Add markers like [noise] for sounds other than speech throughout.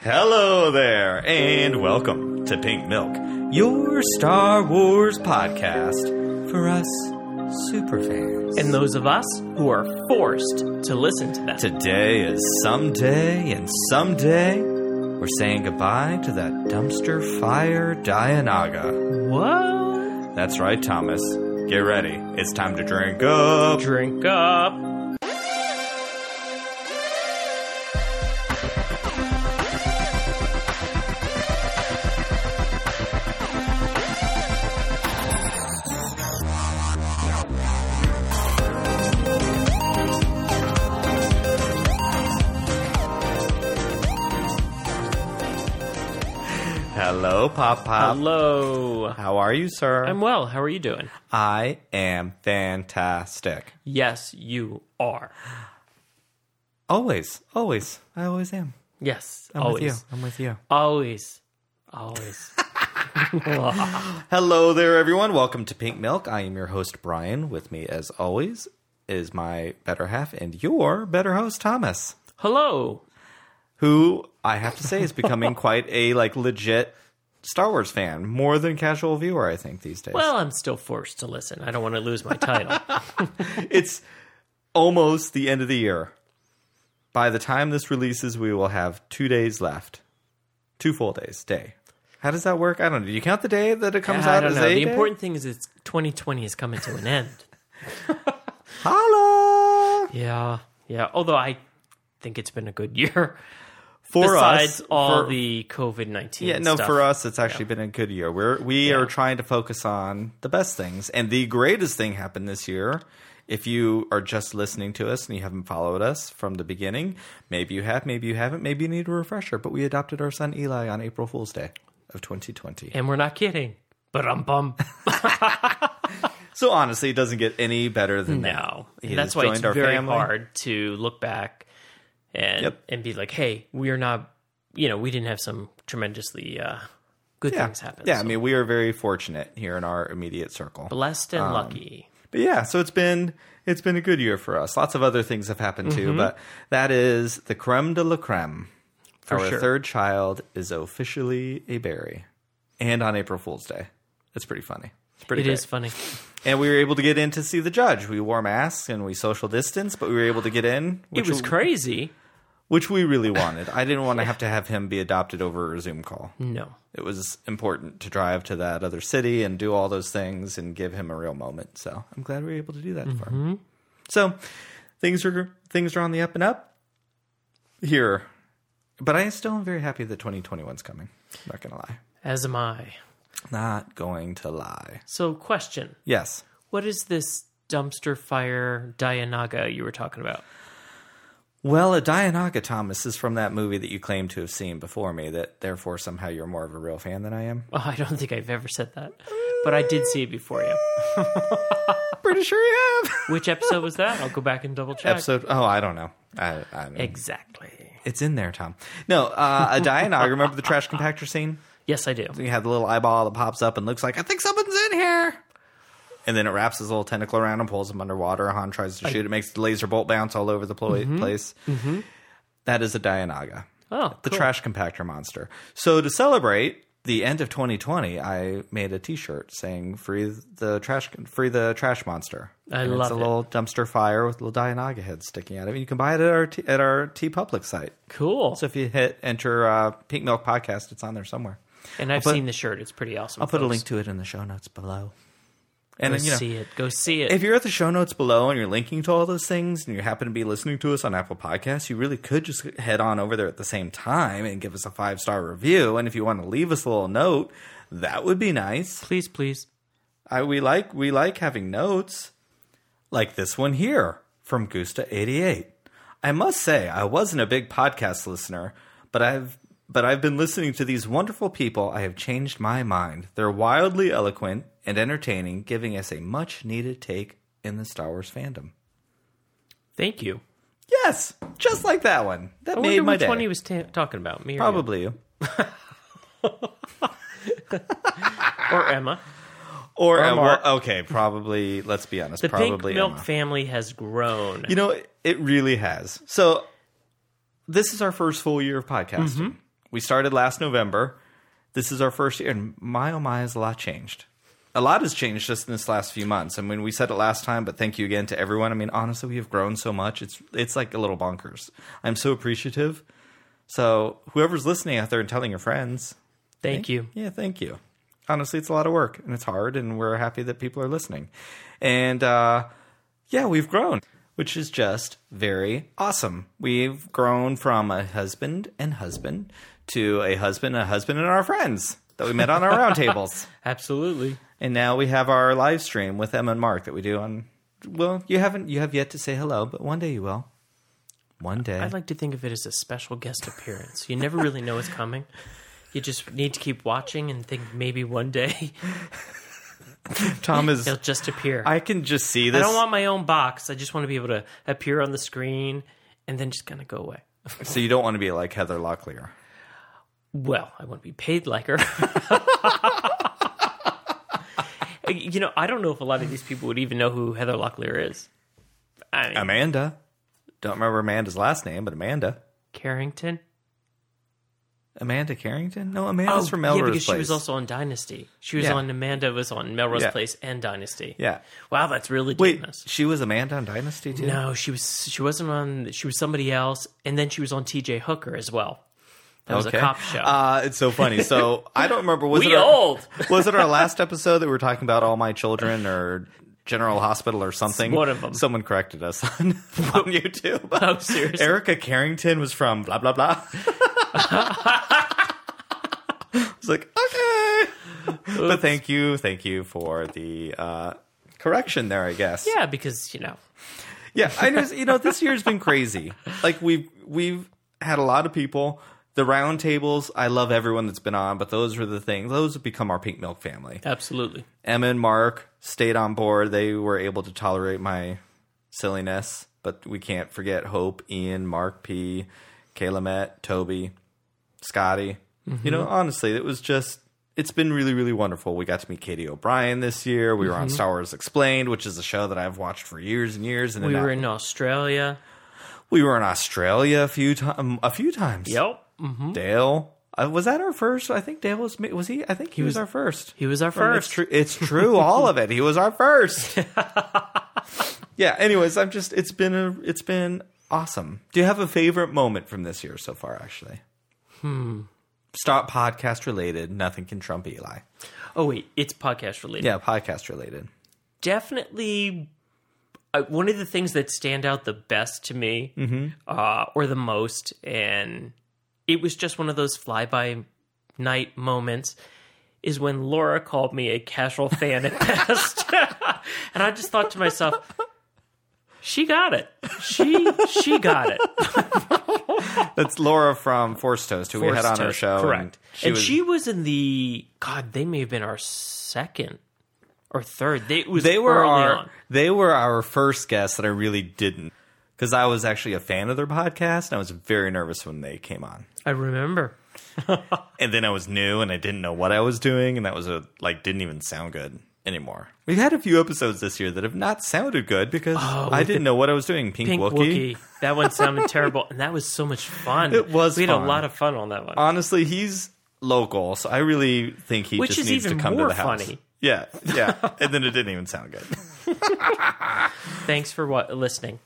Hello there, and welcome to Pink Milk, your Star Wars podcast for us superfans. And those of us who are forced to listen to them. Today is someday, and someday we're saying goodbye to that dumpster fire Dianoga. What? That's right, Thomas. Get ready. It's time to drink up. Drink up. Pop Pop. Hello. How are you, sir? I'm well. How are you doing? I am fantastic. Yes, you are. Always, always. I always am. Yes, I'm always. with you. I'm with you. Always. Always. [laughs] Hello there, everyone. Welcome to Pink Milk. I am your host, Brian. With me, as always, is my better half and your better host, Thomas, Hello. who I have to say is becoming [laughs] quite a like legit Star Wars fan, more than casual viewer. I think these days. Well, I'm still forced to listen. I don't want to lose my title. [laughs] [laughs] it's almost the end of the year. By the time this releases, we will have two days left, two full days. Day. How does that work? I don't know. Do you count the day that it comes I out don't as know. The day? important thing is it's 2020 is coming to an end. [laughs] Holla! Yeah. Yeah. Although I think it's been a good year. For Besides us, all for- the COVID 19 Yeah, no, stuff. for us, it's actually been a good year. We're we are trying to focus on the best things, and the greatest thing happened this year. If you are just listening to us and you haven't followed us from the beginning, maybe you have, maybe you haven't, maybe you need a refresher. But we adopted our son Eli on April Fool's Day of 2020. And we're not kidding. But um bum. [laughs] So honestly, it doesn't get any better than that. No. That's why it's our very family. hard to look back and Yep. and be like, hey, we are not you know, we didn't have some tremendously uh, good Yeah, things happen. yeah. I mean, we are very fortunate here in our immediate circle. blessed and Um, lucky. But yeah, so it's been it's been a good year for us. Lots of other things have happened too, but that is the creme de la creme. For Our sure. third child is officially a berry, and on April Fool's Day. It's pretty funny. It's pretty. It is funny. [laughs] and we were able to get in to see the judge. We wore masks and we social distanced, but we were able to get in. It was crazy. which we really wanted. I didn't want to have to have him be adopted over a Zoom call. No. It was important to drive to that other city and do all those things and give him a real moment. So I'm glad we were able to do that Mm-hmm. him. So things are things are on the up and up here, but I still am very happy that 2021's coming. I'm not gonna lie. As am I. Not going to lie. So question. Yes. What is this dumpster fire Dianoga you were talking about? Well, a Dianoga Thomas is from that movie that you claim to have seen before me. That therefore somehow you're more of a real fan than I am. Oh, I don't think I've ever said that. But I did see it before you. [laughs] Pretty sure you have. [laughs] Which episode was that? I'll go back and double check. Episode. Oh, I don't know. I, I don't. Exactly. It's in there, Tom. No, uh, a Dianoga. Remember the trash compactor scene? Yes, I do. You have the little eyeball that pops up and looks like I think someone's in here. And then it wraps his little tentacle around and pulls him underwater. Han tries to shoot it, makes the laser bolt bounce all over the plo- place. That is a Dianoga, Oh, the cool. trash compactor monster. So to celebrate the end of 2020, I made a T-shirt saying "Free the trash, free the trash monster." I and love it's a it. little dumpster fire with little Dianoga head sticking out of it. You can buy it at our T- at our TeePublic site. Cool. So if you hit enter uh, Pink Milk Podcast, it's on there somewhere. And I've put- seen the shirt. It's pretty awesome. I'll put a link to it in the show notes below. Go And then, you know, see it. Go see it. if you're at the show notes below and you're linking to all those things and you happen to be listening to us on Apple Podcasts, you really could just head on over there at the same time and give us a five star review. And if you want to leave us a little note, that would be nice. please, please. I, we like we like having notes like this one here from Gusta88. I must say I wasn't a big podcast listener, but I've but I've been listening to these wonderful people. I have changed my mind. They're wildly eloquent and entertaining, giving us a much needed take in the Star Wars fandom. Thank you. Yes, just like that one. That I made my which day. one he was ta- talking about. Me or? Probably you. [laughs] or Emma. Or, Or uh, Mark. okay, probably. Let's be honest. The probably pink milk Emma. family has grown. You know, it really has. So this is our first full year of podcasting. We started last November. This is our first year, and my oh my, has a lot changed. A lot has changed just in this last few months. I mean, we said it last time, but thank you again to everyone. I mean, honestly, we have grown so much. It's it's like a little bonkers. I'm so appreciative. So whoever's listening out there and telling your friends, Thank you. yeah, thank you. Honestly, it's a lot of work and it's hard, and we're happy that people are listening. And uh, yeah, we've grown, which is just very awesome. We've grown from a husband and husband to a husband, a husband, and our friends that we met on our roundtables. [laughs] Absolutely. And now we have our live stream with Emma and Mark that we do on. Well, you haven't, you have yet to say hello, but one day you will. One day. I'd like to think of it as a special guest appearance. You never really know what's coming. You just need to keep watching and think maybe one day [laughs] Tom is. he'll just appear. I can just see this. I don't want my own box. I just want to be able to appear on the screen and then just kind of go away. so you don't want to be like Heather Locklear. Well, I want to be paid like her. [laughs] you know, I don't know if a lot of these people would even know who Heather Locklear is. I mean, Amanda. Don't remember Amanda's last name, but Amanda. Carrington. Amanda Carrington? No, Amanda's oh, from Oh, yeah, because Place. she was also on Dynasty. She was Yeah. on Amanda was on Melrose Yeah. Place and Dynasty. yeah. Wow, that's really Wait, us. she was Amanda on Dynasty too. No, she was she wasn't on. She was somebody else, and then she was on T.J. Hooker as well. That was a cop show. Uh, it's so funny. So I don't remember. Was [laughs] we it our, old. [laughs] was it our last episode that we were talking about all my children or General Hospital or something? One of 'em. Someone corrected us [laughs] on, on YouTube. Oh, seriously? Erica Carrington was from blah blah blah. I was like, okay. But thank you, thank you for the uh, correction there. I guess. Yeah, because you know, Yeah, I know. You know, this year's been crazy. Like we've we've had a lot of people. The round tables, I love everyone that's been on, but those were the things. Those have become our pink milk family. absolutely. Emma and Mark stayed on board. They were able to tolerate my silliness, but we can't forget Hope, Ian, Mark P, Kayla Met, Toby, Scotty. You know, mm-hmm. honestly, it was just. It's been really, really wonderful. We got to meet Katie O'Brien this year. We were on mm-hmm. Star Wars Explained, which is a show that I've watched for years and years. And We were I- in Australia. we were in Australia a few times. A few times. Yep, Dale uh, was that our first? I think Dale was. Was he? I think he, was, was- our first. he was our It's first. true. It's true. all of it. He was our first. [laughs] yeah. Anyways, I'm just. It's been a. It's been awesome. Do you have a favorite moment from this year so far? Actually. Hmm. Stop podcast related. Nothing can trump Eli. Oh wait, it's podcast related. Yeah, podcast related. definitely uh, one of the things that stand out the best to me, uh, or the most, and it was just one of those fly by night moments, is when Laura called me a casual fan at best, [laughs] and I just thought to myself. She got it. She she got it. [laughs] That's Laura from Force Toast, who we had on our show. Correct. And And she she, was, was in the God. They may have been our second or third. They was they were our on. they were our first guests that I really didn't because I was actually a fan of their podcast and I was very nervous when they came on. I remember. [laughs] And then I was new and I didn't know what I was doing and that was a like didn't even sound good anymore. We've had a few episodes this year that have not sounded good because oh, I didn't know what I was doing. Pink, Oh, Pink Wookie. Wookie. That one sounded terrible, and that was so much fun. It was We had fun. a lot of fun on that one. Honestly, he's local, so I really think he Which just needs to come to the house. funny. Yeah, yeah. [laughs] and then it didn't even sound good. [laughs] Thanks for what listening.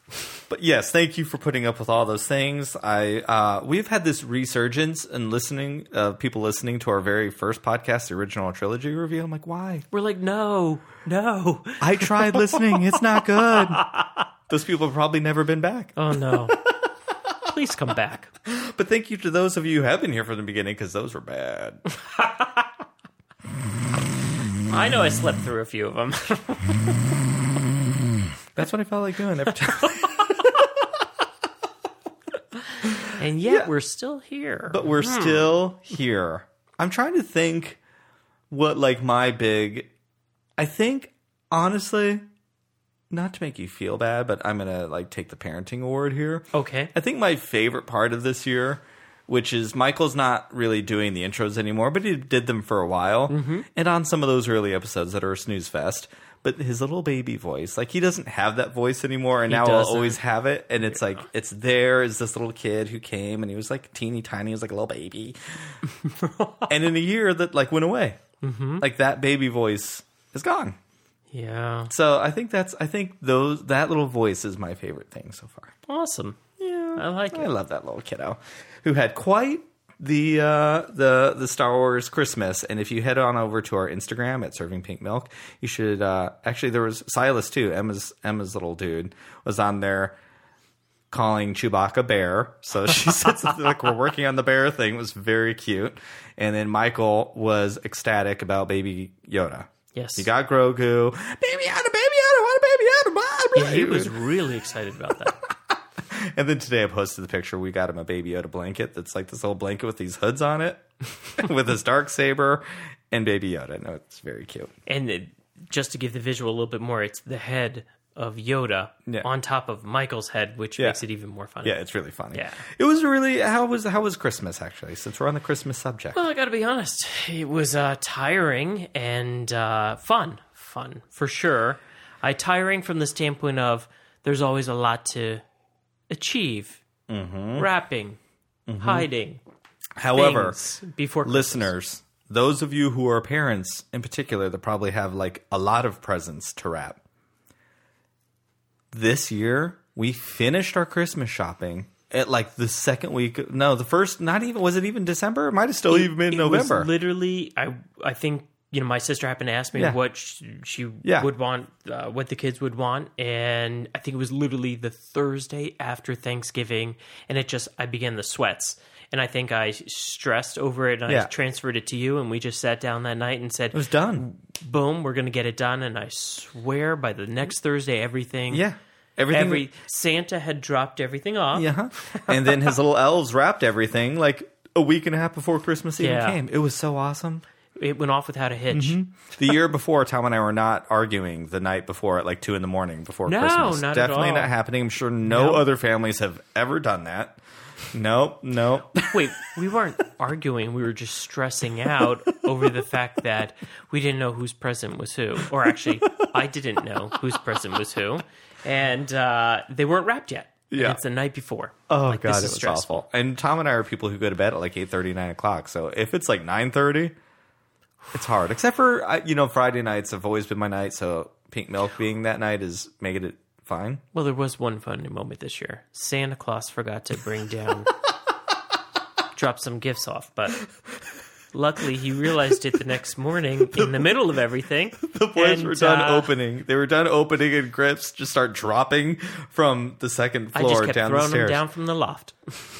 But yes, thank you for putting up with all those things. I uh, we've had this resurgence in listening, uh, people listening to our very first podcast, the original trilogy review. I'm like, why? We're like, no, no. I tried listening; it's not good. [laughs] Those people have probably never been back. Oh no. Please come back. But thank you to those of you who have been here from the beginning because those were bad. I know I slept through a few of them. [laughs] That's what I felt like doing every time. [laughs] and yet we're still here. but we're hmm. still here. I'm trying to think what like my big I think honestly not to make you feel bad, but I'm going to like take the parenting award here. okay. I think my favorite part of this year which is Michael's not really doing the intros anymore, but he did them for a while. And on some of those early episodes that are a snooze fest. but his little baby voice, like he doesn't have that voice anymore, and now doesn't. I'll always have it. And it's like it's there is this little kid who came, and he was like teeny tiny, he was like a little baby, [laughs] and in a year that like went away, mm-hmm. like that baby voice is gone. Yeah. So I think that's I think those that little voice is my favorite thing so far. Awesome. Yeah, I like I it. love that little kiddo who had quite the uh, the the Star Wars Christmas. And if you head on over to our Instagram at Serving Pink Milk, you should uh, actually there was Silas too. Emma's Emma's little dude was on there calling Chewbacca bear. So she [laughs] said something like we're working on the bear thing. It was very cute. And then Michael was ecstatic about Baby Yoda. Yes. He got Grogu. Baby Yoda, Baby Yoda, what a Baby Yoda, blah, blah. Yeah, he was really excited about that. [laughs] And then today I posted the picture. We got him a Baby Yoda blanket that's like this little blanket with these hoods on it, [laughs] with his dark saber and Baby Yoda. No, it's very cute. and it, just to give the visual a little bit more, it's the head of Yoda Yeah. on top of Michael's head, which Yeah. makes it even more fun. Yeah, it's really funny. Yeah. it was really how was how was Christmas actually? Since we're on the Christmas subject, Well, I got to be honest, it was uh, tiring and uh, fun. Fun for sure. I tiring from the standpoint of there's always a lot to achieve, Mm-hmm. wrapping, hiding. however, before listeners, those of you who are parents in particular that probably have like a lot of presents to wrap. This year, we finished our Christmas shopping at like the second week. No, the first, not even, was it even December? It might have still even been It November. literally, I I think you know my sister happened to ask me Yeah. what sh- she Yeah. would want, uh, what the kids would want, and I think it was literally the Thursday after Thanksgiving, and it just I began the sweats. And I think I stressed over it, and Yeah. I transferred it to you, and we just sat down that night and said, it was done. "Boom, we're going to get it done." And I swear, by the next Thursday, everything, Yeah. Everything. every Santa had dropped everything off. yeah. And then his little elves wrapped everything like a week and a half before Christmas even came. It was so awesome. It went off without a hitch. The year before, Tom and I were not arguing the night before at like two in the morning before No, Christmas. not at Definitely not happening. I'm sure no Nope. other families have ever done that. Nope, nope. [laughs] Wait, we weren't arguing. We were just stressing out over the fact that we didn't know whose present was who. Or actually, I didn't know whose present was who. And uh, they weren't wrapped yet. And Yeah. it's the night before. Oh Like, god, it was stressful. awful. And Tom and I are people who go to bed at like 8:30, 9 o'clock. So if it's like nine thirty, it's hard. Except for you know Friday nights have always been my night. So pink milk being that night is making it fine. Well, there was one funny moment this year. Santa Claus forgot to bring down, [laughs] drop some gifts off, but luckily he realized it the next morning in the middle of everything. [laughs] The boys And, were done uh, opening. They were done opening, and grips just start dropping from the second floor I just kept down the throwing them down from the loft.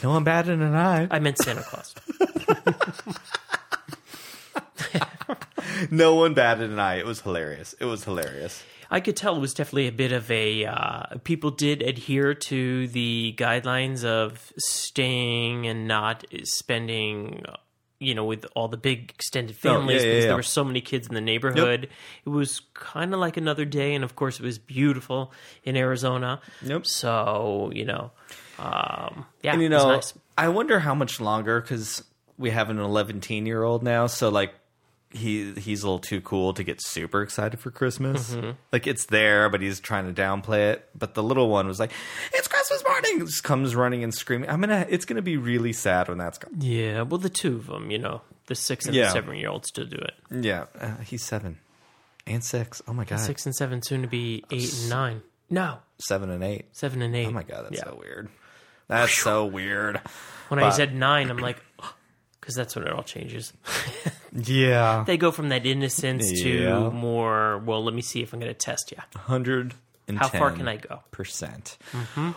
No one batted an eye. I meant Santa Claus. [laughs] No one batted an eye. It was hilarious. It was hilarious. I could tell it was definitely a bit of a. Uh, people did adhere to the guidelines of staying and not spending, uh, you know, with all the big extended Oh, yeah, families yeah, because yeah. there were so many kids in the neighborhood. It was kind of like another day, and of course, it was beautiful in Arizona. Yep. So you know, um, yeah, And you it was know, nice. I wonder how much longer because we have an 11 year old now. So like he he's a little too cool to get super excited for Christmas. Mm-hmm. Like it's there, but he's trying to downplay it. But the little one was like, "It's Christmas morning!" Just comes running and screaming. I'm gonna. It's gonna be really sad when that's gone. Yeah, well, the two of them, you know, the six and Yeah. the seven year olds still do it. Yeah, uh, he's seven and six. Oh my god, Six and seven, soon to be eight and nine. No, seven and eight. seven and eight. Oh my god, that's Yeah. so weird. That's so weird. When I said nine, I'm like, [gasps] because that's when it all changes. [laughs] Yeah, they go from that innocence Yeah. to more. Well, let me see if I'm going to test you. hundred and How far can I go? percent.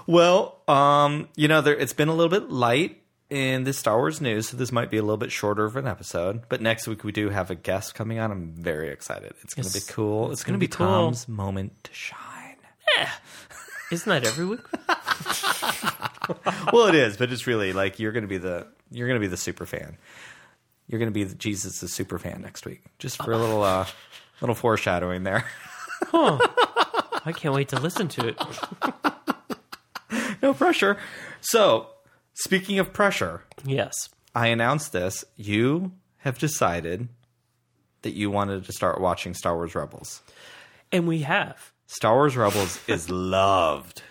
Well, um, you know, there it's been a little bit light in the Star Wars news, so this might be a little bit shorter of an episode. But next week we do have a guest coming on. I'm very excited. It's going to be cool. It's, going to be, be cool. Tom's moment to shine. Isn't that every week? [laughs] [laughs] well, it is, but it's really like you're going to be the you're going to be the super fan. You're going to be the Jesus the super fan next week. Just for a little uh little foreshadowing there. huh. [laughs] I can't wait to listen to it. [laughs] no pressure. So, speaking of pressure, Yes. I announced this. You have decided that you wanted to start watching Star Wars Rebels. And we have. Star Wars Rebels is loved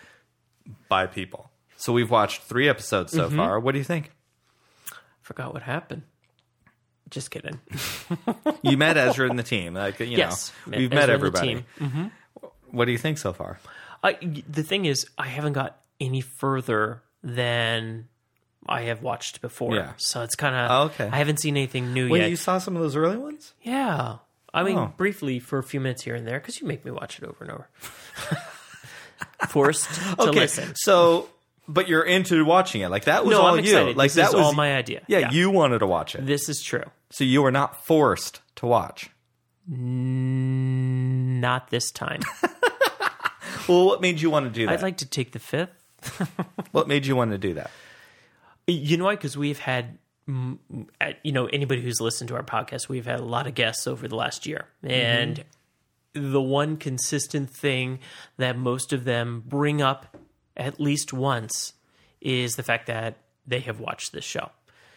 by people. So we've watched three episodes so Mm-hmm. far. What do you think? Forgot what happened. Just kidding. [laughs] You met Ezra and the team. Like you yes. know, we've Ezra met everybody. team. What do you think so far? I, the thing is, I haven't got any further than I have watched before. Yeah. So it's kind of. Oh, okay. I haven't seen anything new Wait, yet. you saw some of those early ones? Yeah. I mean, Oh. briefly for a few minutes here and there, because you make me watch it over and over. [laughs] Forced to okay, listen. so but you're into watching it. Like that was No, all I'm you. excited. Like This that is was all my idea. Yeah, Yeah. you wanted to watch it, This is true. so you were not forced to watch. Not this time. [laughs] Well, what made you want to do that? I'd like to take the fifth. [laughs] what made you want to do that? You know why? Because we've had, you know, anybody who's listened to our podcast, we've had a lot of guests over the last year. And mm-hmm. the one consistent thing that most of them bring up at least once is the fact that they have watched this show.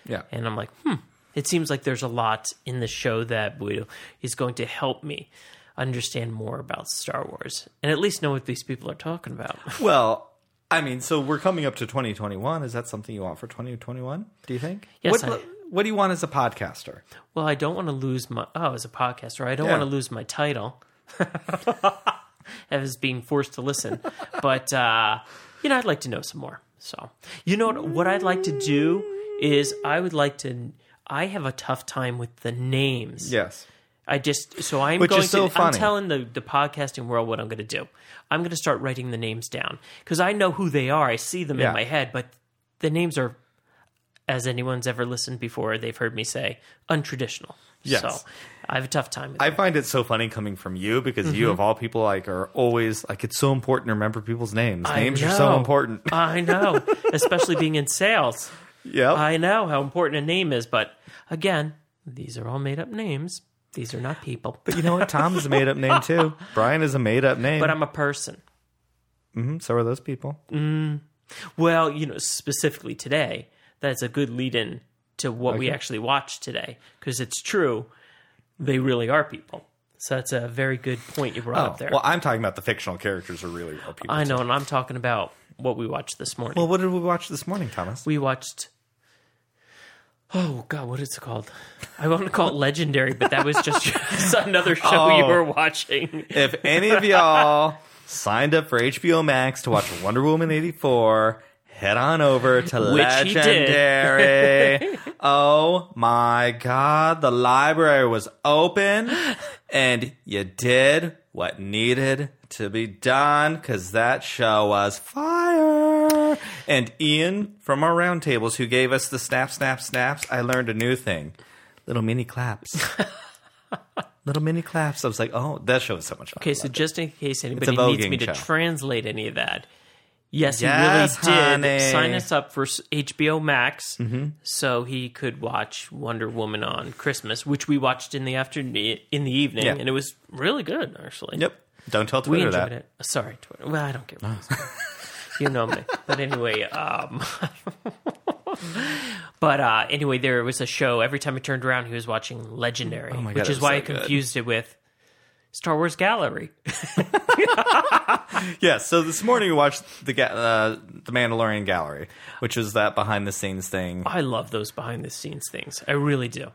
Yeah, And I'm like, hmm, it seems like there's a lot in the show that is going to help me understand more about Star Wars and at least know what these people are talking about. [laughs] Well, I mean, so we're coming up to 2021. Is that something you want for 2021? Do you think? Yes, What, I- what do you want as a podcaster? Well, I don't want to lose my oh, as a podcaster, I don't Yeah. want to lose my title [laughs] as being forced to listen. But uh, you know, I'd like to know some more. So, you know what, what I'd like to do is I would like to. I have a tough time with the names. Yes. I just so I'm Which going is so to. I'm telling the the podcasting world what I'm going to do. I'm going to start writing the names down because I know who they are. I see them Yeah. in my head, but the names are, as anyone's ever listened before, they've heard me say untraditional. Yes. So I have a tough time with I it. find it so funny coming from you because Mm-hmm. you of all people like are always like it's so important to remember people's names. I Names are so important. [laughs] I know, especially being in sales. Yeah. I know how important a name is, but again, these are all made up names. These are not people. but you know what? Tom is a made up name too. [laughs] Brian is a made up name. But I'm a person. Mhm, so are those people. Well, you know, specifically today, that's a good lead in to what we actually watched today because it's true. They really are people. So that's a very good point you brought Oh, up there. well, I'm talking about the fictional characters are really real people. I too. know, and I'm talking about what we watched this morning. Well, what did we watch this morning, Thomas? we watched. Oh God, what is it called? I want to call it Legendary, but that was just [laughs] [laughs] another show you Oh. were watching. if any of y'all signed up for HBO Max to watch Wonder Woman 84, head on over to Which. Legendary. [laughs] oh my god, the library was open [gasps] and you did what needed to be done because that show was fire. And Ian from our roundtables, who gave us the snap, snap, snaps, I learned a new thing little mini claps. [laughs] little mini claps. I was like, oh, that show was so much fun. Okay, so just in case anybody needs me to show. translate any of that, yes, Yes, he really honey. did sign us up for HBO Max Mm-hmm. so he could watch Wonder Woman on Christmas, which we watched in the afternoon, in the evening, Yeah. and it was really good, actually. Yep. Don't tell we Twitter enjoyed that. it. Sorry, Twitter. Well, I don't care. [laughs] you know me, but anyway. Um, [laughs] but uh, anyway, there was a show. Every time I turned around, he was watching Legendary, Oh my which is why so I good. confused it with Star Wars Gallery. [laughs] Yeah. So this morning we watched the ga- uh, the Mandalorian Gallery, which is that behind the scenes thing. I love those behind the scenes things. I really do.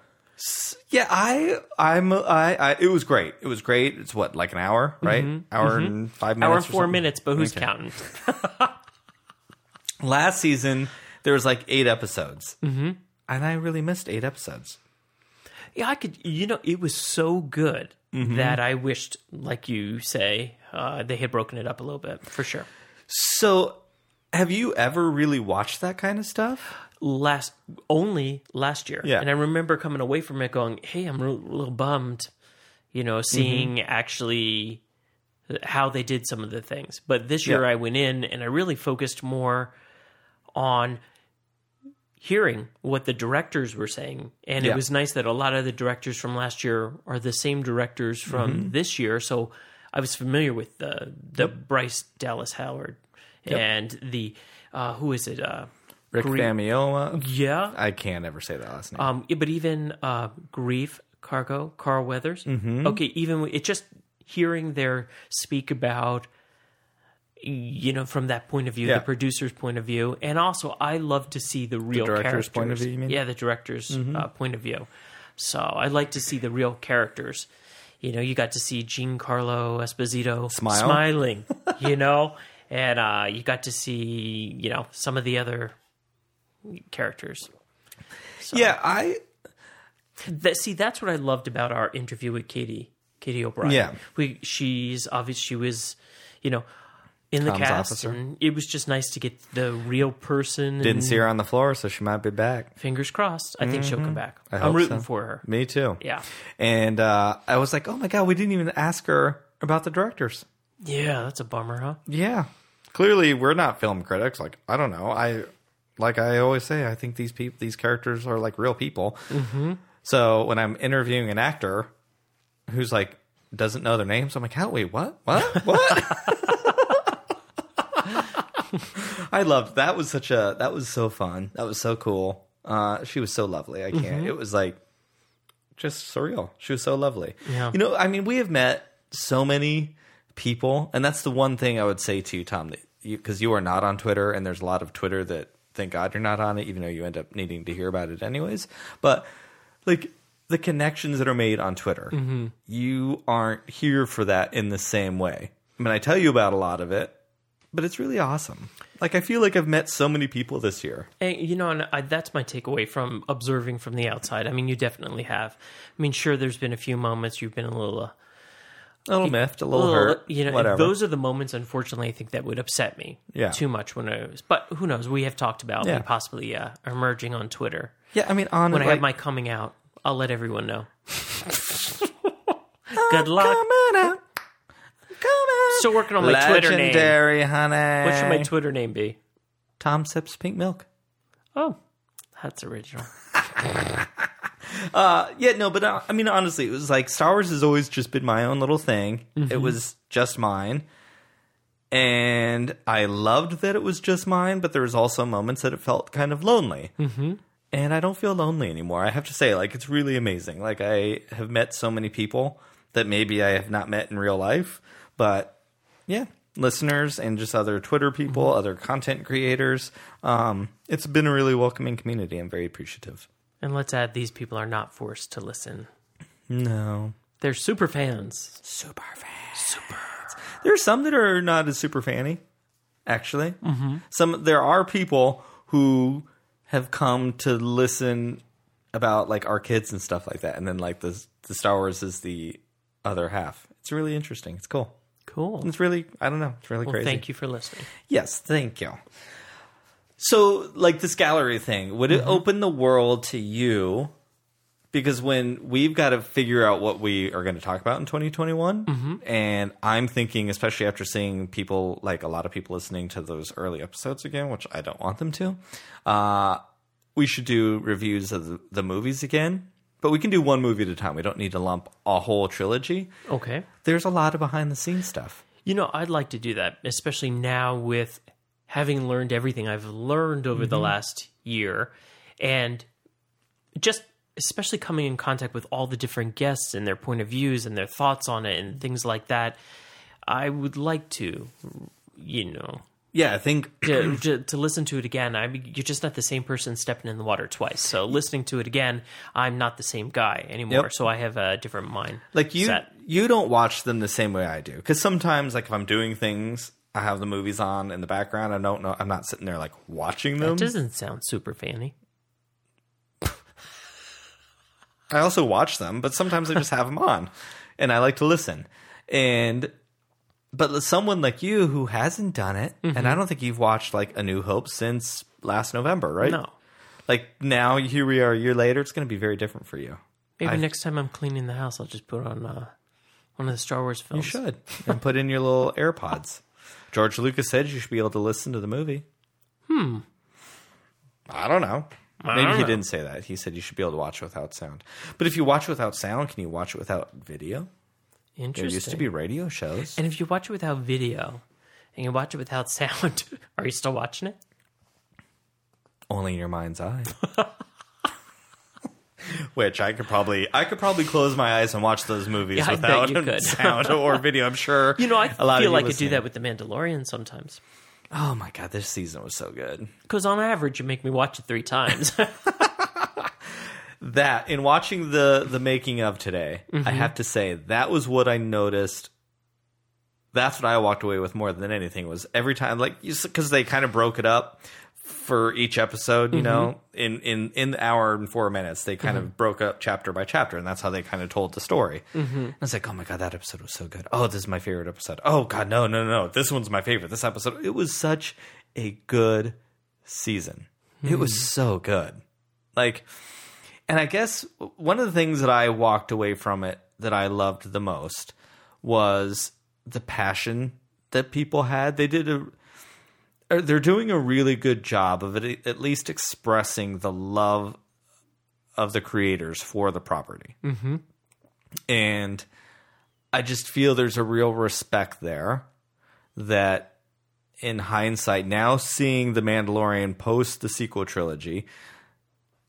Yeah, I I'm I, I it was great. It was great. It's what like an hour, right? Hour and five minutes. Mm-hmm. Hour or and four something? minutes, but who's counting? [laughs] [laughs] Last season there was like eight episodes, mm-hmm. and I really missed eight episodes. Yeah, I could. You know, it was so good Mm-hmm. that I wished, like you say, uh, they had broken it up a little bit for sure. So, have you ever really watched that kind of stuff? Last only last year, Yeah. and I remember coming away from it going, "Hey, I'm a little bummed," you know, seeing actually how they did some of the things. But this year, Yeah. I went in and I really focused more on hearing what the directors were saying. And Yeah. it was nice that a lot of the directors from last year are the same directors from Mm-hmm. this year. So I was familiar with the the Bryce Dallas Howard and the uh, who is it? Uh, Rick Gre- Famuyiwa. yeah, I can't ever say that last name. um, but even uh, Greef Karga, Carl Weathers. Mm-hmm. Okay, even it just hearing their speak about you know from that point of view Yeah. the producer's point of view and also i love to see the real director's characters point of view, you mean? Mm-hmm. yeah the director's uh, point of view so i like to see the real characters you know you got to see giancarlo esposito Smile. smiling [laughs] you know and uh, you got to see you know some of the other characters Yeah, I that see that's what I loved about our interview with Katie Katie O'Brien. Yeah. we she's obvious she was, you know, in the Tom's cast, officer. and it was just nice to get the real person. didn't see her on the floor, so she might be back. Fingers crossed. I think she'll come back. Mm-hmm. I I'm hope rooting so. for her. Me too. Yeah, And uh, I was like, oh my god, we didn't even ask her about the directors. yeah, that's a bummer, huh? Yeah. Clearly, we're not film critics. Like, I don't know. I like I always say, I think these people, these characters are like real people. Mm-hmm. So when I'm interviewing an actor who's like doesn't know their names, I'm like, how? Wait, what? What? What? [laughs] [laughs] I loved that. Was such a that was so fun. That was so cool. Uh, she was so lovely. I can't. It was like just surreal. She was so lovely. Yeah. You know, I mean, we have met so many people, and that's the one thing I would say to you, Tom, that you because you are not on Twitter, and there's a lot of Twitter that thank God you're not on it, even though you end up needing to hear about it anyways. But like the connections that are made on Twitter, you aren't here for that in the same way. I mean, I tell you about a lot of it, but it's really awesome. Like I feel like I've met so many people this year. And, you know, and I, that's my takeaway from observing from the outside. I mean, you definitely have. I mean, sure, there's been a few moments you've been a little. Uh, A little miffed, a little, little, hurt, you know, those are the moments, unfortunately, I think that would upset me Yeah. too much when I was. But who knows? We have talked about Yeah. me possibly uh, emerging on Twitter. yeah, I mean, on When I like, have my coming out, I'll let everyone know. [laughs] Good luck. Coming out, coming out. Still working on my Twitter name. Legendary, honey. What should my Twitter name be? Tom sips pink milk. Oh, that's original. [laughs] uh, Yeah, no, but uh, I mean, honestly, it was like Star Wars has always just been my own little thing. Mm-hmm. It was just mine. And I loved that it was just mine, but there was also moments that it felt kind of lonely. Mm-hmm. And I don't feel lonely anymore. I have to say, like, it's really amazing. Like, I have met so many people that maybe I have not met in real life. But yeah, listeners and just other Twitter people, Mm-hmm. other content creators. Um, it's been a really welcoming community. I'm very appreciative. And let's add these people are not forced to listen. No. They're super fans. super fans. Super. There are some that are not as super fanny, actually. Mm-hmm. Some there are people who have come to listen about like our kids and stuff like that, and then like the the Star Wars is the other half. It's really interesting. It's cool. Cool. It's really I don't know. It's really Well, crazy. thank you for listening. Yes, thank you. So, like this gallery thing, would it open the world to you? Because when we've got to figure out what we are going to talk about in 2021, and I'm thinking, especially after seeing people, like a lot of people listening to those early episodes again, which I don't want them to, uh, we should do reviews of the, the movies again. But we can do one movie at a time. We don't need to lump a whole trilogy. Okay. There's a lot of behind the scenes stuff. You know, I'd like to do that, especially now with having learned everything I've learned over the mm-hmm. last year and just especially coming in contact with all the different guests and their point of views and their thoughts on it and things like that. I would like to, you know, Yeah, I think [clears throat] to, to, to listen to it again. I mean, you're just not the same person stepping in the water twice. So listening to it again, I'm not the same guy anymore. Yep. So I have a different mind. like you set. you don't watch them the same way I do because sometimes like if I'm doing things I have the movies on in the background I don't know I'm not sitting there like watching them It doesn't sound super fanny. I also watch them but sometimes I just have them on and I like to listen and but someone like you who hasn't done it and I don't think you've watched like A New Hope since last November right No. like now here we are a year later it's going to be very different for you Maybe I- next time I'm cleaning the house, I'll just put on uh, one of the Star Wars films. you should [laughs] and put in your little AirPods George Lucas said you should be able to listen to the movie Hmm. I don't know. Maybe don't he know. didn't say that. He said you should be able to watch without sound. But if you watch without sound, can you watch it without video? There used to be radio shows. And if you watch it without video and you watch it without [laughs] sound, are you still watching it? Only in your mind's eye. [laughs] which I could probably I could probably close my eyes and watch those movies Yeah, without sound or video. I'm sure. [laughs] You know, I a lot feel like I could do that with The Mandalorian sometimes. Oh my god, this season was so good. Because on average, you make me watch it three times. That in watching the the making of today, I mm-hmm. have to say that was what I noticed. That's what I walked away with more than anything was every time like because they kind of broke it up for each episode, you know, mm-hmm. in in in the hour and four minutes, they kind of mm-hmm. broke up chapter by chapter, and that's how they kind of told the story. Mm-hmm. I was like, oh my god, that episode was so good. Oh, this is my favorite episode. Oh god, no, no, no, this one's my favorite. This episode, it was such a good season. It was mm. so good, like. And I guess one of the things that I walked away from it that I loved the most was the passion that people had. They did a they're doing a really good job of it at least expressing the love of the creators for the property. Mm-hmm. And I just feel there's a real respect there that in hindsight, now seeing The Mandalorian post the sequel trilogy,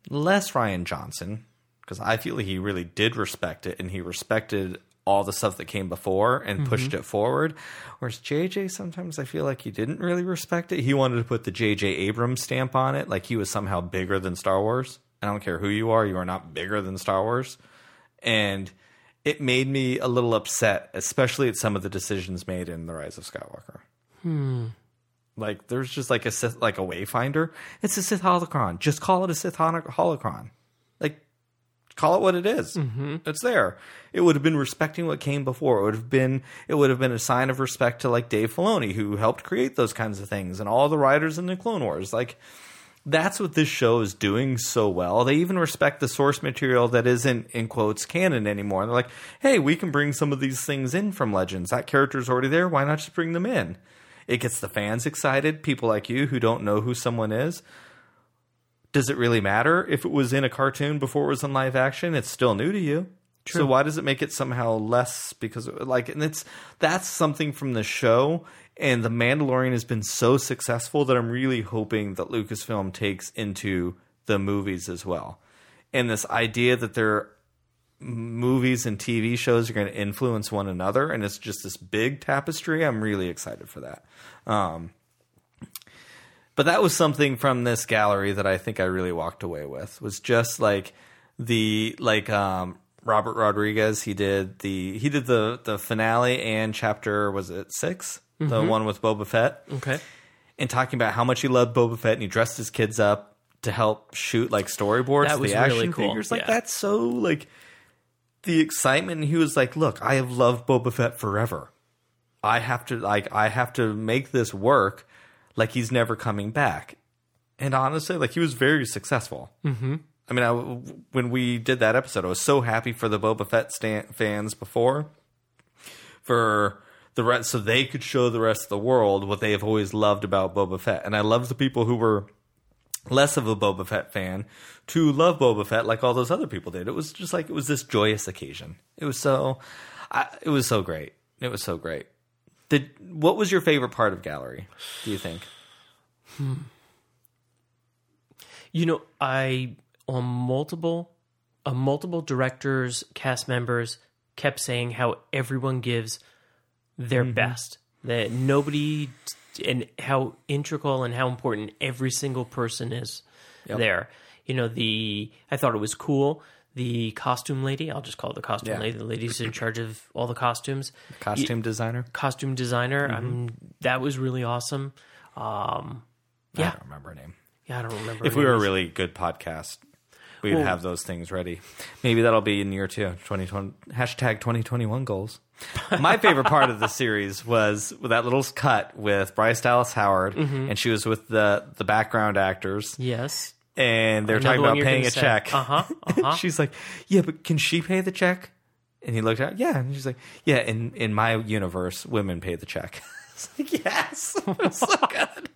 less Rian Johnson because I feel like he really did respect it and he respected all the stuff that came before and mm-hmm. pushed it forward. Whereas JJ, sometimes I feel like he didn't really respect it. He wanted to put the JJ Abrams stamp on it, like he was somehow bigger than Star Wars. I don't care who you are, you are not bigger than Star Wars. And it made me a little upset, especially at some of the decisions made in The Rise of Skywalker. Hmm. Like there's just like a Sith, like a Wayfinder. It's a Sith holocron. Just call it a Sith holocron. Like call it what it is. Mm-hmm. It's there. It would have been respecting what came before. It would have been it would have been a sign of respect to like Dave Filoni who helped create those kinds of things and all the writers in the Clone Wars. Like that's what this show is doing so well. They even respect the source material that isn't in quotes canon anymore. And they're like, "Hey, we can bring some of these things in from Legends. That character's already there. Why not just bring them in?" It gets the fans excited, people like you who don't know who someone is. Does it really matter if it was in a cartoon before it was in live action? It's still new to you. So why does it make it somehow less because like and it's that's something from the show and the Mandalorian has been so successful that I'm really hoping that Lucasfilm takes into the movies as well. And this idea that their movies and TV shows are going to influence one another and it's just this big tapestry, I'm really excited for that. Um but that was something from this gallery that I think I really walked away with was just like the like um Robert Rodriguez he did the he did the the finale and chapter was it 6 the one with Boba Fett okay. and talking about how much he loved Boba Fett and he dressed his kids up to help shoot like storyboards That was the action really cool, figures like yeah. that's so like the excitement and he was like look I have loved Boba Fett forever I have to like I have to make this work like he's never coming back. And honestly, like he was very successful. Mm-hmm. I mean, I, when we did that episode, I was so happy for the Boba Fett stan- fans before, for the rest, so they could show the rest of the world what they have always loved about Boba Fett. And I love the people who were less of a Boba Fett fan to love Boba Fett like all those other people did. It was just like it was this joyous occasion. It was so, I, it was so great. It was so great. Did what was your favorite part of Gallery? Do you think? You know, I on multiple, uh, multiple directors, cast members kept saying how everyone gives their Mm-hmm. best. That nobody, and how integral and how important every single person is there. You know, the I thought it was cool. The costume lady, I'll just call it the costume Yeah. lady. The lady's in charge of all the costumes. Costume designer. Costume designer. Mm-hmm. Um, that was really awesome. Um, I don't remember her name. yeah, I don't remember. If we were a really good podcast, we'd have those things ready. Maybe that'll be in year two, 2020, hashtag 2021 goals. My favorite part of the series was that little cut with Bryce Dallas Howard, Mm-hmm. and she was with the, the background actors, yes, and they're talking about paying a check. Uh-huh, [laughs] uh-huh. she's like, "Yeah, but can she pay the check?" And he looked at, "Yeah," and she's like, "Yeah, in in my universe, women pay the check." [laughs] It's like, yes, [laughs] it's so good.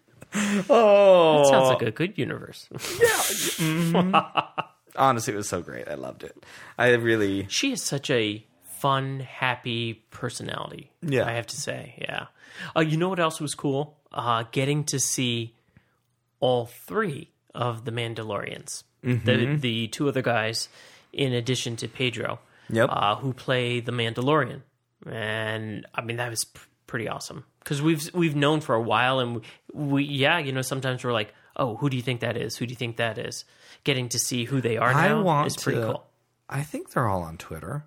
Oh, that sounds like a good universe. Honestly, it was so great. I loved it. I really, she is such a fun, happy personality. Yeah. I have to say, yeah. Uh, you know what else was cool? Uh, getting to see all three of the Mandalorians. Mm-hmm. The the two other guys in addition to Pedro, Yep. uh, who play the Mandalorian, and I mean that was p- pretty awesome because we've we've known for a while, and we, we yeah, you know, sometimes we're like, oh, who do you think that is? Who do you think that is? Getting to see who they are I now want is pretty to- cool. I think they're all on Twitter.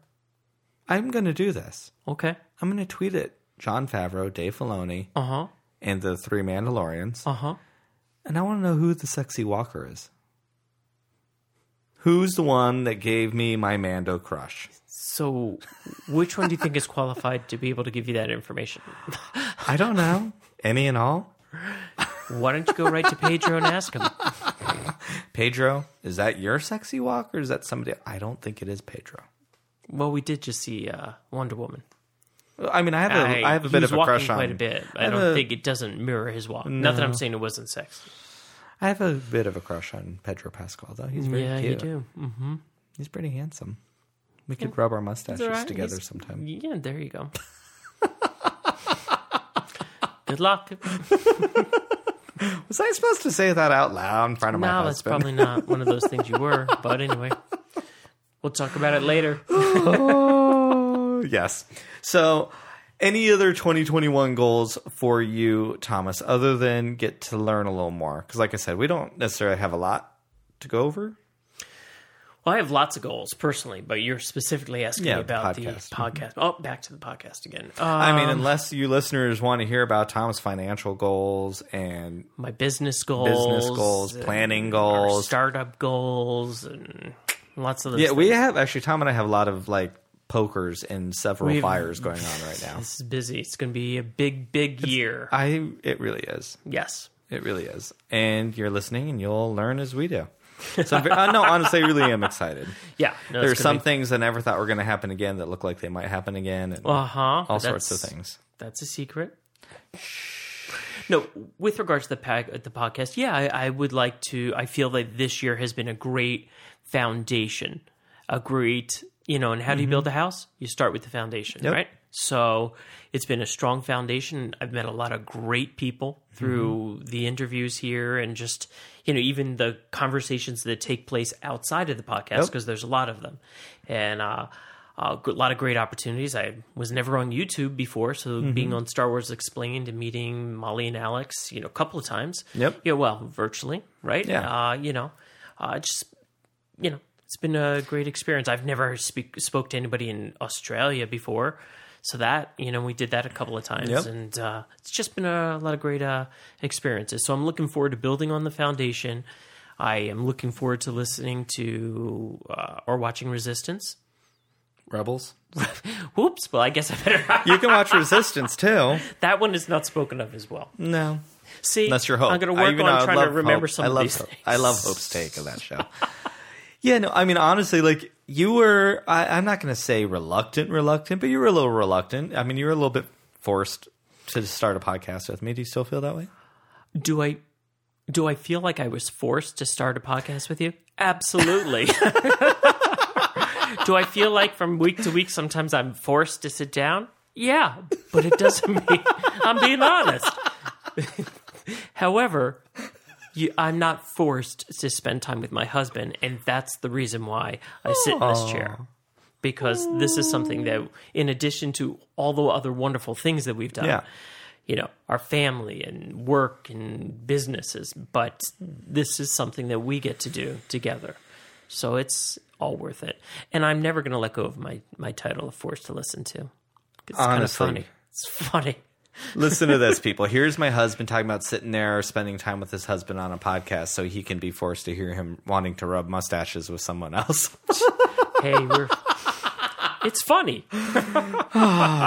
I'm going to do this. Okay, I'm going to tweet it. Jon Favreau, Dave Filoni, uh huh, and the three Mandalorians. uh huh. And I want to know who the sexy walker is. Who's the one that gave me my Mando crush? So, which one do you think is qualified to be able to give you that information? I don't know. Any and all? [laughs] Why don't you go right to Pedro and ask him? [laughs] Pedro, is that your sexy walk Or is that somebody? I don't think it is Pedro. Well, we did just see uh, Wonder Woman. I mean, I have a, I, have a bit of a crush on. quite a bit. I, have don't a- think it doesn't mirror his walk. Not that I'm saying it wasn't sexy. I have a bit of a crush on Pedro Pascal, though. He's very yeah, cute. you do. Mm-hmm. He's pretty handsome. We could rub our mustaches right. together He's- sometime. Yeah, there you go. [laughs] Good luck. [laughs] Was I supposed to say that out loud in front of my husband? No, that's probably not one of those things you were. [laughs] But anyway, we'll talk about it later. [laughs] oh, yes. So, any other 2021 goals for you, Thomas, other than get to learn a little more? Because, like I said, we don't necessarily have a lot to go over. Well, I have lots of goals personally, but you're specifically asking Yeah, me about podcast. the podcast. Oh, back to the podcast again. I mean, Um, unless you listeners want to hear about Thomas' financial goals and my business goals, business goals, planning goals. startup goals, and lots of those. Yeah, we have actually, Tom and I have a lot of like pokers and several We've- fires [laughs] going on right now. This is busy. It's going to be a big, big year. I it really is. yes. It really is. And you're listening and you'll learn as we do. So I'm uh, no, honestly, I really am excited. Yeah. No, are some things I never thought were going to happen again that look like they might happen again, and Uh huh. all sorts of things. That's a secret. No, with regards to the pack, the podcast, yeah, I, I would like to. I feel that this year has been a great foundation, a great, you know. And how do you build a house? You start with the foundation, Mm-hmm. Yep. right? So it's been a strong foundation. I've met a lot of great people through Mm-hmm. the interviews here, and just you know, even the conversations that take place outside of the podcast Yep. because there's a lot of them, and. uh a g- lot of great opportunities. I was never on YouTube before, so Mm-hmm. being on Star Wars Explained and meeting Molly and Alex, you know, a couple of times. Yep. Yeah, well, virtually, right? Yeah. Uh, you know, uh, just you know, it's been a great experience. I've never speak, spoke to anybody in Australia before, so that you know, we did that a couple of times, Yep. and uh, it's just been a lot of great uh, experiences. So I'm looking forward to building on the foundation. I am looking forward to listening to uh, or watching Resistance. Rebels. [laughs] Whoops. Well, I guess I better. [laughs] You can watch Resistance too. that one is not spoken of as well. No, See, that's your hope. I'm going to work on I trying to remember Hope. some I of love these Hope. things. I love Hope's take of that show. [laughs] yeah, no, I mean honestly, like you were. I, I'm not going to say reluctant, reluctant, but you were a little reluctant. I mean, you were a little bit forced to start a podcast with me. Do you still feel that way? Do I? Do I feel like I was forced to start a podcast with you? Absolutely. [laughs] do I feel like from week to week sometimes I'm forced to sit down? Yeah, but it doesn't mean I'm being honest. [laughs] However, you, I'm not forced to spend time with my husband, and that's the reason why I sit in this chair. Because this is something that, in addition to all the other wonderful things that we've done, Yeah. you know, our family and work and businesses, but this is something that we get to do together. So it's all worth it. And I'm never going to let go of my, my title of Forced to Listen to. It's kind of Honestly. funny. It's funny. Listen to this, people. Here's my husband talking about sitting there, spending time with his husband on a podcast, so he can be forced to hear him wanting to rub mustaches with someone else. [laughs] Hey, we're. [laughs] It's funny.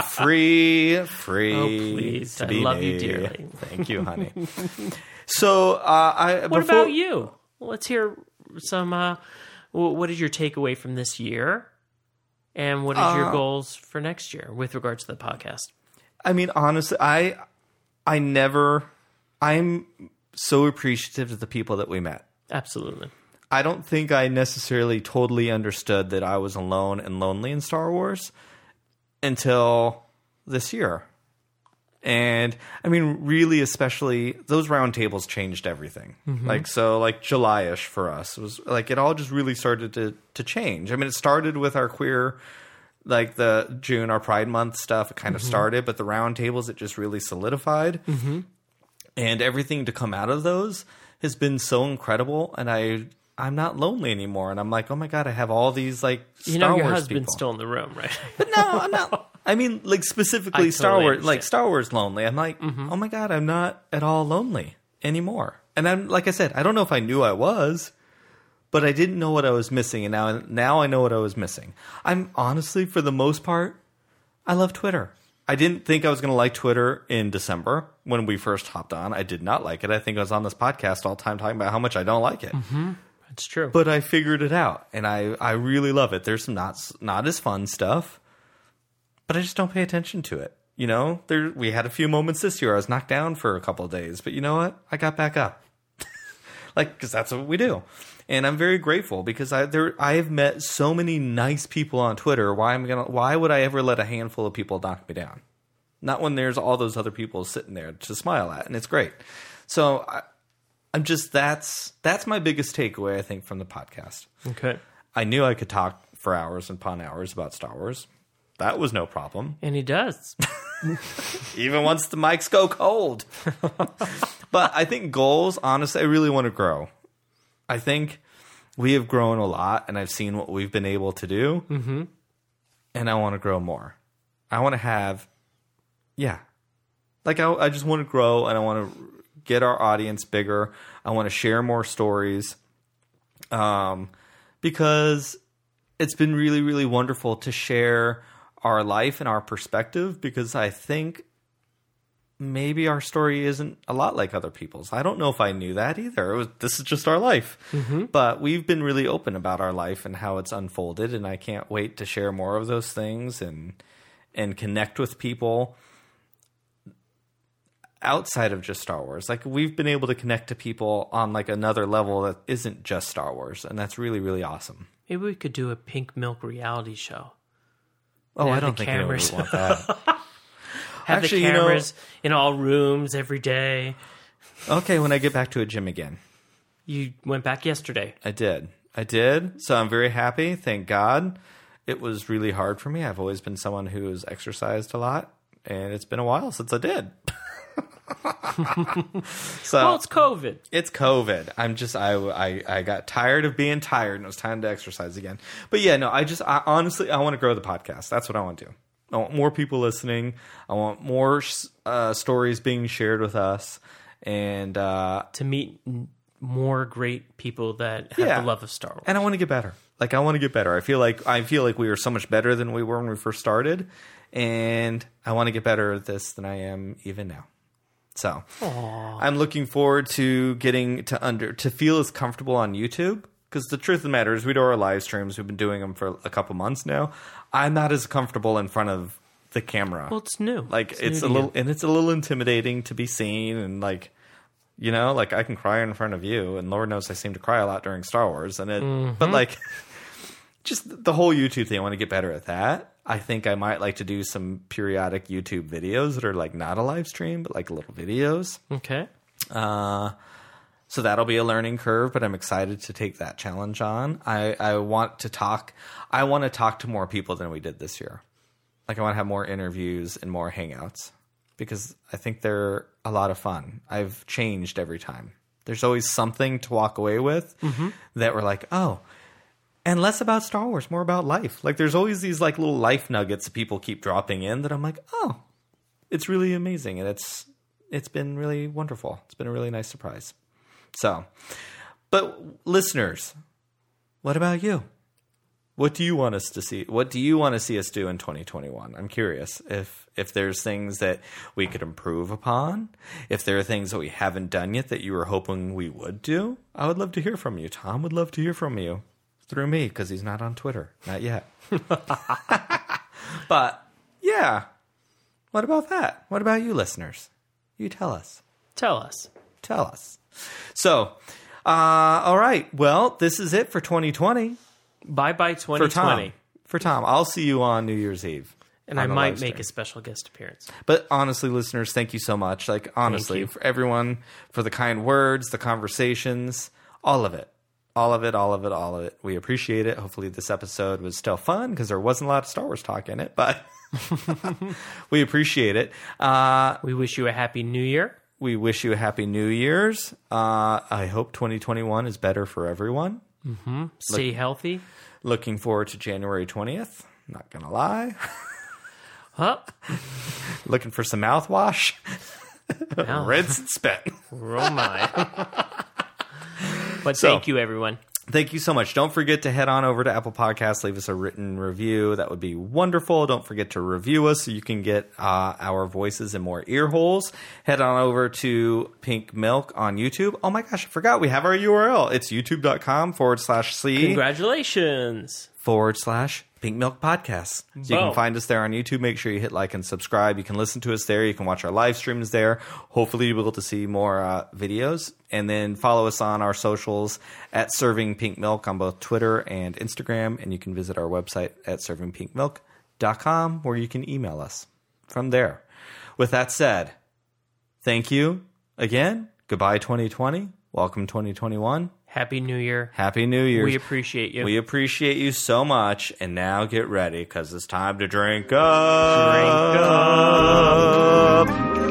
free, free. Oh, please. I love you me. dearly. Thank you, honey. [laughs] so, uh, I What before, about you? Let's hear some. Uh, what is your takeaway from this year? And what is Uh, your goals for next year with regards to the podcast? I mean, honestly, I, I never. I'm so appreciative of the people that we met. Absolutely. I don't think I necessarily totally understood that I was alone and lonely in Star Wars until this year. And I mean, really, especially those roundtables changed everything. Mm-hmm. Like so, like July-ish for us was like it all just really started to to change. I mean, it started with our queer, like the June, our Pride Month stuff. It kind of started, but the roundtables it just really solidified, and everything to come out of those has been so incredible. And I. I'm not lonely anymore, and I'm like, oh my god, I have all these like Star You know your Wars husband's people. still in the room, right? [laughs] But no, I'm not. I mean, like specifically I Star totally Wars, like understand. Mm-hmm. Star Wars lonely. I'm like, oh my god, I'm not at all lonely anymore. And I'm like I said, I don't know if I knew I was, but I didn't know what I was missing, and now now I know what I was missing. I'm honestly, for the most part, I love Twitter. I didn't think I was going to like Twitter in December when we first hopped on. I did not like it. I think I was on this podcast all the time talking about how much I don't like it mm-hmm. That's true. but I figured it out, and I I really love it. There's some not not as fun stuff, but I just don't pay attention to it. You know, there we had a few moments this year. I was knocked down for a couple of days, but you know what? I got back up, [laughs] like because that's what we do, and I'm very grateful because I there I have met so many nice people on Twitter. Why am I gonna? Why would I ever let a handful of people knock me down? Not when there's all those other people sitting there to smile at, and it's great. So I, I'm just that's that's my biggest takeaway I think from the podcast. okay. I knew I could talk for hours and upon hours about Star Wars. That was no problem. And he does. [laughs] Even once the mics go cold. [laughs] but I think goals, honestly, I really want to grow. I think we have grown a lot and I've seen what we've been able to do. Mm-hmm. And I want to grow more. I want to have, yeah. Like, I, I just want to grow and I want to get our audience bigger. I want to share more stories. Um, because it's been really, really wonderful to share our life and our perspective because I think maybe our story isn't a lot like other people's. I don't know if I knew that either. It was this is just our life. Mm-hmm. But we've been really open about our life and how it's unfolded and I can't wait to share more of those things and and connect with people outside of just Star Wars. Like we've been able to connect to people on like another level that isn't just Star Wars and that's really really awesome. Maybe we could do a pink milk reality show. Oh, I don't think anyone would cameras. want that. [laughs] Have Actually, the you know- cameras in all rooms every day. okay, when I get back to a gym again. You went back yesterday. I did. I did. So I'm very happy. Thank God. It was really hard for me. I've always been someone who's exercised a lot, and it's been a while since I did. [laughs] so Well, it's COVID. it's COVID. I'm just I, I I got tired of being tired, and it was time to exercise again. But yeah, no, I just I, honestly I want to grow the podcast. That's what I want to do. I want more people listening. I want more uh, stories being shared with us, and uh, to meet more great people that have Yeah. the love of Star Wars. and I want to get better. Like I want to get better. I feel like I feel like we were so much better than we were when we first started, and I want to get better at this than I am even now. So I'm looking forward to getting to under to feel as comfortable on YouTube because the truth of the matter is we do our live streams. We've been doing them for a couple months now. I'm not as comfortable in front of the camera. well, it's new. like it's, new a little you. and it's a little intimidating to be seen and like you know like i can cry in front of you and lord knows i seem to cry a lot during star wars and it Mm-hmm. but like [laughs] just the whole youtube thing i want to get better at that i think i might like to do some periodic youtube videos that are like not a live stream but like little videos Okay. uh, so that'll be a learning curve, but I'm excited to take that challenge on. I, I want to talk. I want to talk to more people than we did this year. Like I want to have more interviews and more hangouts because I think they're a lot of fun. I've changed every time. There's always something to walk away with mm-hmm. that we're like, oh, and less about Star Wars, more about life. Like there's always these like little life nuggets that people keep dropping in that I'm like, oh, it's really amazing and it's it's been really wonderful. It's been a really nice surprise. So, but listeners, what about you? What do you want us to see? What do you want to see us do in 2021? I'm curious if if there's things that we could improve upon, if there are things that we haven't done yet that you were hoping we would do. I would love to hear from you. Tom would love to hear from you through me because he's not on Twitter, not yet. [laughs] but yeah, what about that? What about you, listeners? You tell us Tell us. tell us. So, uh, all right. Well, this is it for 2020 Bye bye for Tom. 2020. For Tom, I'll see you on New Year's Eve. And I might make a special guest appearance. But honestly, listeners, thank you so much. Like honestly, for everyone, for the kind words, the conversations, all of it. All of it, all of it, all of it. We appreciate it. Hopefully this episode was still fun because there wasn't a lot of Star Wars talk in it, but [laughs] we appreciate it. Uh, We wish you a happy new year. we wish you a happy New Year's. Uh, I hope 2021 is better for everyone. Stay healthy. Looking forward to January 20th. Not going to lie. [laughs] Huh? Looking for some mouthwash. [laughs] Rinse and spit. oh my. [laughs] but So- thank you, everyone. Thank you so much. Don't forget to head on over to Apple Podcasts, leave us a written review. That would be wonderful. Don't forget to review us so you can get uh, our voices in more ear holes. Head on over to Pink Milk on YouTube. Oh my gosh, I forgot. We have our URL. It's youtube.com forward slash C Congratulations. Forward slash Pink Milk Podcast. So you can find us there on YouTube. Make sure you hit like and subscribe. You can listen to us there. You can watch our live streams there. Hopefully, you'll be able to see more uh, videos. And then follow us on our socials at Serving Pink Milk on both Twitter and Instagram. And you can visit our website at servingpinkmilk.com where you can email us from there. With that said, thank you again. Goodbye, 2020. Welcome, 2021. Happy New Year. Happy New Year. We appreciate you. We appreciate you so much. And now get ready because it's time to drink up. Drink up.